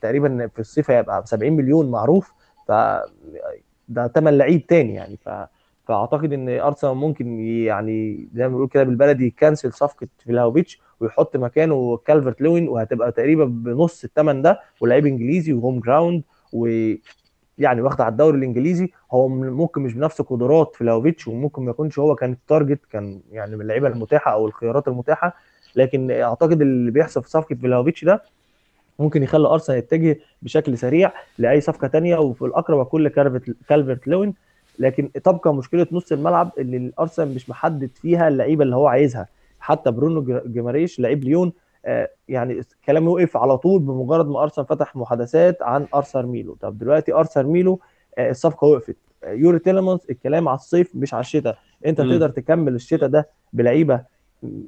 Speaker 2: تقريبا في الصيف هيبقى ب 70 مليون معروف ف ده ثمن لعيب تاني يعني. ف فأعتقد إن أرسنال ممكن يعني زي ما بنقول كده بالبلدي يكنسل صفقة فلاوفيتش ويحط مكانه كالفرت لوين وهتبقى تقريبا بنص الثمن ده ولاعيب إنجليزي و homegrown ويعني واخد على الدوري الإنجليزي. هو ممكن مش بنفس قدرات فلاوفيتش وممكن ما يكونش هو كان ال target كان يعني من اللعيبة المتاحة أو الخيارات المتاحة لكن أعتقد اللي بيحصل في صفقة فلاوفيتش ده ممكن يخلي أرسنال يتجه بشكل سريع لأي صفقة تانية وفي الأقرب لكالفرت كالفرت لوين. لكن تبقى مشكلة نص الملعب ان الأرسنال مش محدد فيها اللعيبة اللي هو عايزها. حتى برونو جيماريش لعيب ليون آه، يعني كلامه وقف على طول بمجرد ما أرسنال فتح محادثات عن آرثر ميلو. طب دلوقتي آرثر ميلو آه، الصفقة وقفت. آه، يوري تيلمانز الكلام على الصيف مش على الشتاء. أنت
Speaker 1: مم.
Speaker 2: تقدر تكمل الشتاء ده بلعيبه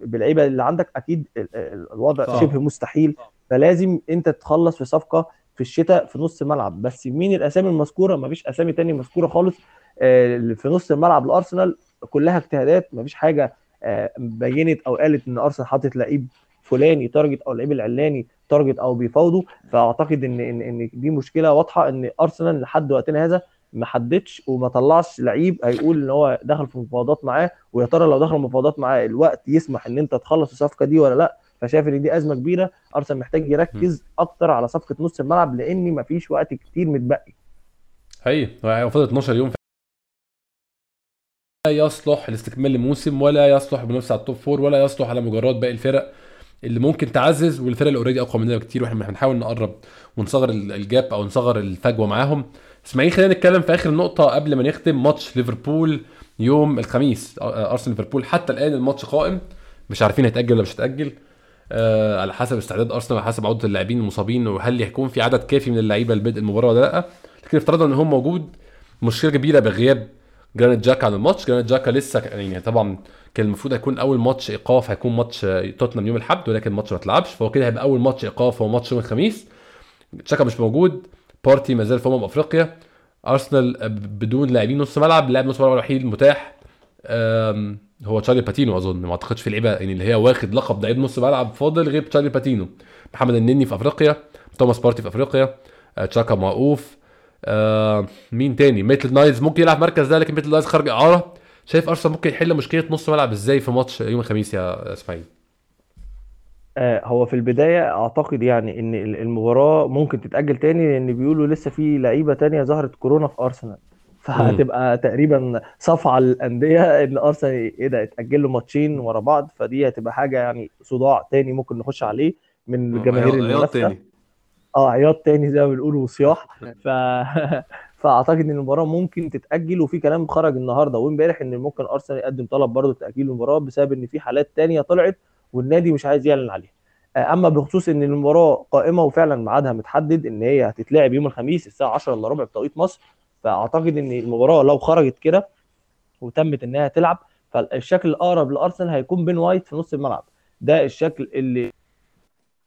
Speaker 2: بلعيبة اللي عندك؟ أكيد ال- ال- الوضع
Speaker 1: صح.
Speaker 2: شبه مستحيل. فلازم انت تخلص في صفقة في الشتاء في نص الملعب. بس مين الأسامي المذكورة؟ مفيش أسامي تاني مذكورة خالص آه، في نص الملعب الارسنال كلها اجتهادات مفيش حاجة آه، بينت أو قالت إن أرسنال حاطط لعيب فلاني target أو اللعيب العلاني target أو بيفاوضوا فأعتقد إن إن إن دي مشكلة واضحة إن أرسنال لحد وقتنا هذا ما حددش وما طلعش لعيب هيقول إن هو دخل في مفاوضات معاه ويا ترى لو دخل مفاوضات معاه الوقت يسمح إن أنت تخلص الصفقة دي ولا لأ؟ فشايف إن دي أزمة كبيرة. أرسنال محتاج يركز أكتر على صفقة نص الملعب لأن مفيش وقت كتير متبقي.
Speaker 1: هي هو فاضل 12 يوم. لا يصلح لاستكمال الموسم ولا يصلح بالنفس على ال top four ولا يصلح على مجرد باقي الفرق اللي ممكن تعزز والفرق اللي already أقوى مننا بكتير وإحنا بنحاول نقرب ونصغر ال- ال gap أو نصغر الفجوة معاهم. إسماعيل خلينا نتكلم في آخر نقطة قبل ما نختم. ماتش ليفربول يوم الخميس. أرسنال ليفربول حتى الآن الماتش قائم. مش عارفين هيتأجل ولا مش هيتأجل. آه على حسب استعداد أرسنال على حسب عوده اللاعبين المصابين وهل هيكون في عدد كافي من اللعيبة لبدء المباراة ولا لأ. لكن افترضنا إن هو موجود مشكلة كبيرة بغياب جرانيت جاكا عن الماتش. جرانيت جاكا لسه يعني طبعا كان المفروض هيكون أول ماتش إيقاف هيكون ماتش توتنهام يوم الأحد ولكن الماتش ما اتلعبش. فهو كده هيبقى أول ماتش إيقاف هو ماتش يوم الخميس. جاكا مش موجود. بارتي ما زال في أمم أفريقيا. أرسنال بدون لاعبين نص ملعب. اللاعب نص ملعب الوحيد المتاح هو تشارلي باتينو أظن ما أعتقدش في لعيبة يعني اللي هي واخد لقب لعيب نص ملعب فاضل غير تشارلي باتينو. محمد النني في أفريقيا توماس بارتي في أفريقيا آه، جاكا موقوف آه مين تاني؟ ميتلاند نايلز ممكن يلعب مركز ده لكن ميتلاند نايلز خارج إعارة. شايف أرسنال ممكن يحل مشكلة نص ملعب إزاي في ماتش يوم الخميس يا إسماعيل؟
Speaker 2: آه، هو في البداية أعتقد يعني إن ال- المباراة ممكن تتأجل تاني لأن بيقولوا لسه في لعيبة تانية ظهرت كورونا في أرسنال. فهتبقى تقريبا صفعة للأندية إن أرسنال إيه ده يتأجل له ماتشين ورا بعض فدي هتبقى حاجة يعني صداع تاني ممكن نخش عليه من الجماهير
Speaker 3: تاني.
Speaker 2: آه عياط تاني زي ما بنقول وصياح. ف... فأعتقد إن المباراة ممكن تتأجل وفي كلام خرج النهارده وامبارح إن ممكن أرسنال يقدم طلب برضه تاجيل المباراة بسبب إن في حالات تانية طلعت والنادي مش عايز يعلن عليها. آه، أما بخصوص إن المباراة قائمة وفعلا ميعادها متحدد إن هي هتتلعب يوم الخميس الساعة 10 إلا ربع بتوقيت مصر فأعتقد إن المباراة لو خرجت كده وتمت إنها تلعب فالشكل الأقرب لأرسنال هيكون بين وايت في نص الملعب. ده الشكل اللي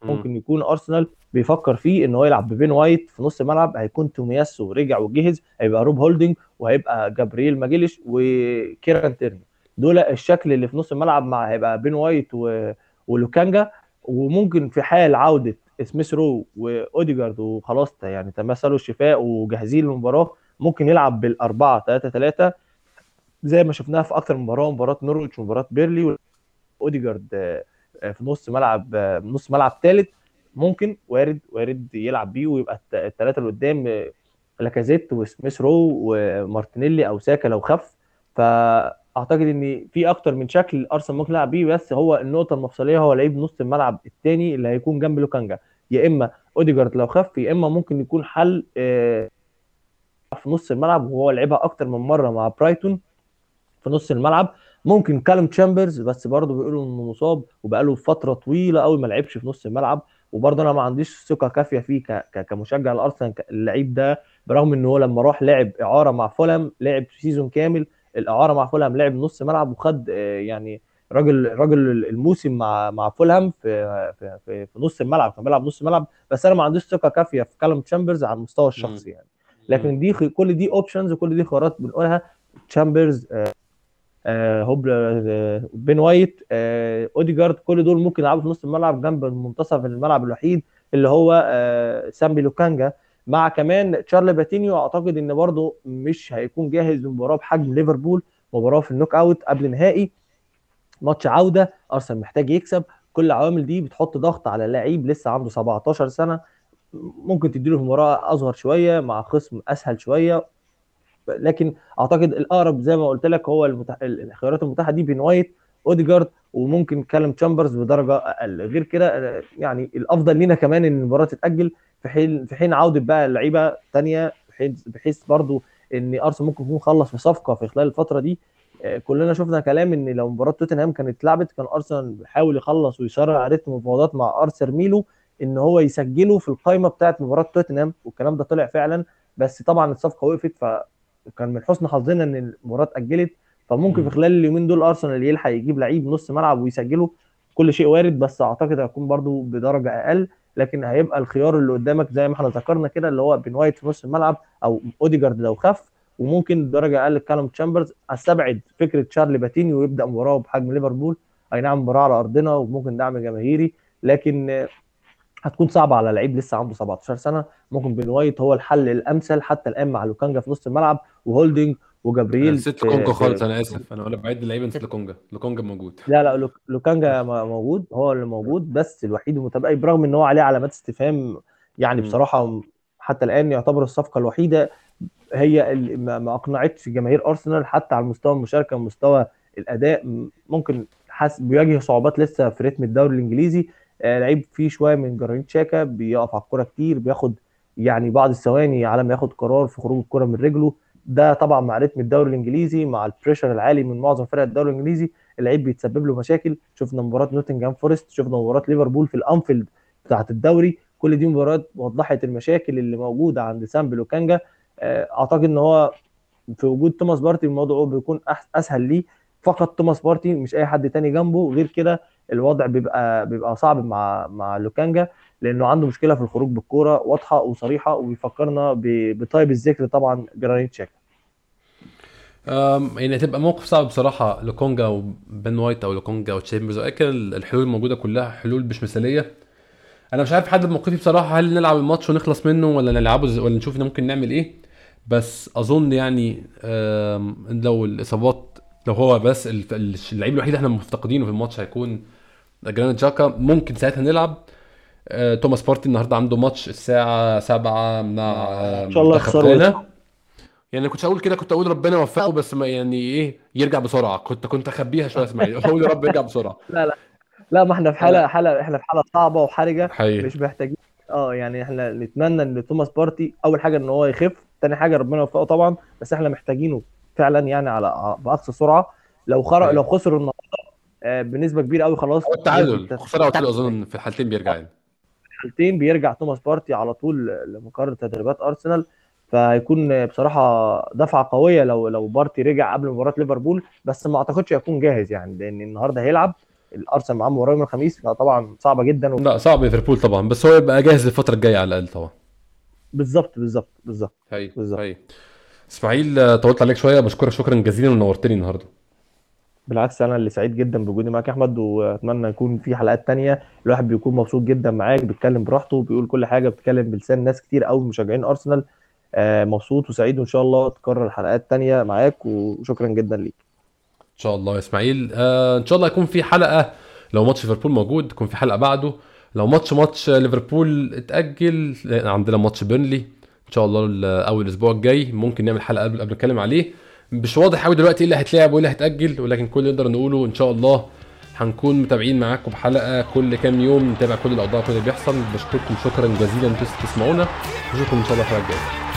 Speaker 2: ممكن يكون أرسنال بيفكر فيه إن هو يلعب ببين وايت في نص الملعب. هيكون تومياسو رجع وجهز هيبقى روب هولدنج وهيبقى جابرييل ماجاليش وكيران تيرني. دول الشكل اللي في نص الملعب مع هيبقى بين وايت و... ولوكانجا. وممكن في حال عودة سميث رو وأوديجارد وخلاص يعني تماثلوا للشفاء وجاهزين للمباراة ممكن يلعب بالأربعة 3 3 زي ما شفناها في أكتر من مباراة مباراة نورويتش ومباراة بيرنلي اوديجارد في نص ملعب نص ملعب ثالث ممكن وارد وارد يلعب بيه ويبقى الثلاثه اللي قدام لاكازيت وسميث رو ومارتينيلي أو ساكا لو خف فأعتقد إن في أكتر من شكل أرسنال ممكن يلعب بيه بس هو النقطة المفصلية هو لعيب نص الملعب الثاني اللي هيكون جنب لوكانجا. يا إما أوديجارد لو خف يا إما ممكن يكون حل في نص الملعب وهو لعبها أكتر من مرة مع برايتون في نص الملعب. ممكن كالم تشامبرز بس برضه بيقولوا إنه مصاب وبقاله فترة طويلة قوي ما لعبش في نص الملعب. وبرضه أنا ما عنديش ثقة كافية فيه كمشجع الأرسنال اللعيب ده برغم ان هو لما راح لعب إعارة مع فولهام لعب season كامل الإعارة مع فولهام لعب نص ملعب وخد يعني راجل راجل الموسم مع مع فولهام في في في, نص الملعب كان بيلعب نص الملعب. بس أنا ما عنديش ثقة كافية في كالم تشامبرز على المستوى الشخصي يعني. لكن دي كل دي options وكل دي خيارات بنقولها. تشامبرز آه هوب آه بين وايت آه اوديجارد كل دول ممكن يلعبوا في نص الملعب جنب منتصف الملعب الوحيد اللي هو آه سامبي لوكانجا. مع كمان تشارلي باتينيو أعتقد إن برضه مش هيكون جاهز لمباراه بحجم ليفربول مباراة في ال knockout قبل نهائي. ماتش عودة أرسنال محتاج يكسب. كل العوامل دي بتحط ضغط على لعيب لسه عنده 17 سنة. ممكن تديله مباراة أصغر شوية مع خصم أسهل شوية. لكن أعتقد الأقرب زي ما قلت لك هو المتح... الخيارات المتاحة دي بين وايت أوديجارد وممكن كالم تشامبرز بدرجة أقل. غير كده يعني الأفضل لينا كمان إن المباراة تتأجل في حين في حين عودة بقى لعيبة ثانية بحيث برضو إن أرسنال ممكن يكون خلص في صفقة في خلال الفترة دي. كلنا شفنا كلام إن لو مباراة توتنهام كانت اتلعبت كان أرسنال بيحاول يخلص ويسرع رتم المفاوضات مع ارسر ميلو. إن هو يسجله في القائمه بتاعه مباراة توتنهام والكلام ده طلع فعلا. بس طبعا الصفقة وقفت ف كان من حسن حظنا إن المباراة اتأجلت. فممكن في خلال اليومين دول أرسنال يلحق يجيب لعيب نص ملعب ويسجله كل شيء وارد بس أعتقد هيكون برضو بدرجة أقل. لكن هيبقى الخيار اللي قدامك زي ما إحنا ذكرنا كده اللي هو بين وايت في نص الملعب أو أوديجارد لو خف وممكن درجة أقل كالوم تشامبرز. أستبعد فكرة شارلي باتينيو ويبدأ مباراة بحجم ليفربول. أي نعم مباراة على أرضنا وممكن دعم جماهيري. لكن هتكون صعبة على لعيب لسه عنده 17 سنة. ممكن بين وايت هو الحل الأمثل حتى الآن مع لوكانجا في نص الملعب وهولدنج وجابرييل
Speaker 1: نسيت لوكونجا خالص أنا آسف. أنا ولا بعد لعيبه نسيت لوكونجا لوكونجا موجود.
Speaker 2: لا لا لوكانجا موجود هو اللي موجود بس الوحيد المتبقي برغم إن هو عليه علامات استفهام يعني بصراحة حتى الآن يعتبر الصفقة الوحيدة هي اللي ما أقنعتش جماهير أرسنال حتى على مستوى المشاركة ومستوى الأداء ممكن حس بيواجه صعوبات لسه في رتم الدوري الإنجليزي. آه لعيب فيه شوية من جرانيت شاكا بيقف على الكوره كتير بياخد يعني بعض الثواني على ما ياخد قرار في خروج الكوره من رجله. ده طبعا مع رتم الدوري الإنجليزي مع ال pressure العالي من معظم فرق الدوري الإنجليزي اللعيب بيتسبب له مشاكل. شفنا مباراة نوتنجهام فورست شفنا مباراة ليفربول في الأنفيلد بتاعة الدوري. كل دي مباريات وضحت المشاكل اللي موجودة عند سامبي لوكانجا أعتقد إن هو في وجود توماس بارتي الموضوع بيكون أسهل ليه. فقط توماس بارتي مش أي حد تاني جنبه. غير كده الوضع بيبقى بيبقى صعب مع مع لوكانجا لأنه عنده مشكلة في الخروج بالكورة واضحة وصريحة وبيفكرنا بطيب الذكر طبعا جرانيت شاكا.
Speaker 1: يعني هتبقى موقف صعب بصراحة لوكونجا وبن وايت أو لوكونجا أو تشامبرز ولكن الحلول الموجودة كلها حلول مش مثالية. أنا مش عارف حد موقفي بصراحة هل نلعب الماتش ونخلص منه ولا نلعبه ولا نشوف ممكن نعمل إيه. بس أظن يعني لو الإصابات لو هو بس اللعيب الوحيد إحنا مفتقدينه في الماتش هيكون جرانيت شاكا. ممكن ساعتها نلعب. توماس بارتي النهارده عنده ماتش الساعة 7 مع
Speaker 2: إن شاء الله يخسروا.
Speaker 1: يعني كنت أقول كده كنت أقول ربنا يوفقه بس ما يعني إيه يرجع بسرعة. كنت كنت أخبيها شوية إسماعيل. أقول يا رب يرجع بسرعة.
Speaker 2: لا لا. لا ما إحنا في حالة حالة إحنا في حالة صعبة وحرجة.
Speaker 1: حقيقي.
Speaker 2: مش محتاجين. آه يعني إحنا نتمنى إن توماس بارتي أول حاجة إن هو يخف تاني حاجة ربنا يوفقه طبعا. بس إحنا محتاجينه فعلا يعني على بأقصى سرعة. لو خرج لو خسر النهارده آه بنسبة كبيرة قوي خلاص.
Speaker 1: هو التعادل. خسارة أو تعادل أظن في الحالتين بيرجع يعني
Speaker 2: الحالتين بيرجع توماس بارتي على طول لمقر تدريبات أرسنال. فهيكون بصراحة دفعة قوية لو لو بارتي رجع قبل مباراة ليفربول. بس ما أعتقدش هيكون جاهز يعني لأن النهارده هيلعب. الأرسنال معاه مباراة يوم الخميس فطبعا صعبة جدا.
Speaker 1: لا صعب ليفربول طبعا بس هو يبقى جاهز الفترة الجاية على الأقل طبعا.
Speaker 2: بالظبط بالظبط بالظبط بالظبط.
Speaker 1: إسماعيل آه، طولت عليك شوية. بشكرك شكرا جزيلا ونورتني النهارده.
Speaker 2: بالعكس أنا اللي سعيد جدا بوجودي معاك يا احمد واتمنى يكون في حلقات تانية. الواحد بيكون مبسوط جدا معاك بيتكلم براحته بيقول كل حاجة بيتكلم بلسان ناس كتير قوي مشجعين أرسنال. آه، مبسوط وسعيد وإن شاء الله تكرر حلقات تانية معاك وشكرا جدا ليك.
Speaker 1: إن شاء الله يا إسماعيل. آه إن شاء الله يكون في حلقة لو ماتش ليفربول موجود يكون في حلقة بعده. لو match match ليفربول اتأجل عندنا ماتش بيرنلي إن شاء الله ال- أول الأسبوع الجاي. ممكن نعمل حلقة قبل قبل نتكلم عليه. مش واضح قوي دلوقتي إيه اللي هيتلعب وإيه اللي هيتاجل ولكن كل اللي نقدر نقوله إن شاء الله هنكون متابعين معاكم بحلقه كل كام يوم نتابع كل الاوضاع كل اللي بيحصل. بشكركم شكرا جزيلا أنتوا تسمعونا نشوفكم إن شاء الله
Speaker 3: الحلقة الجاية.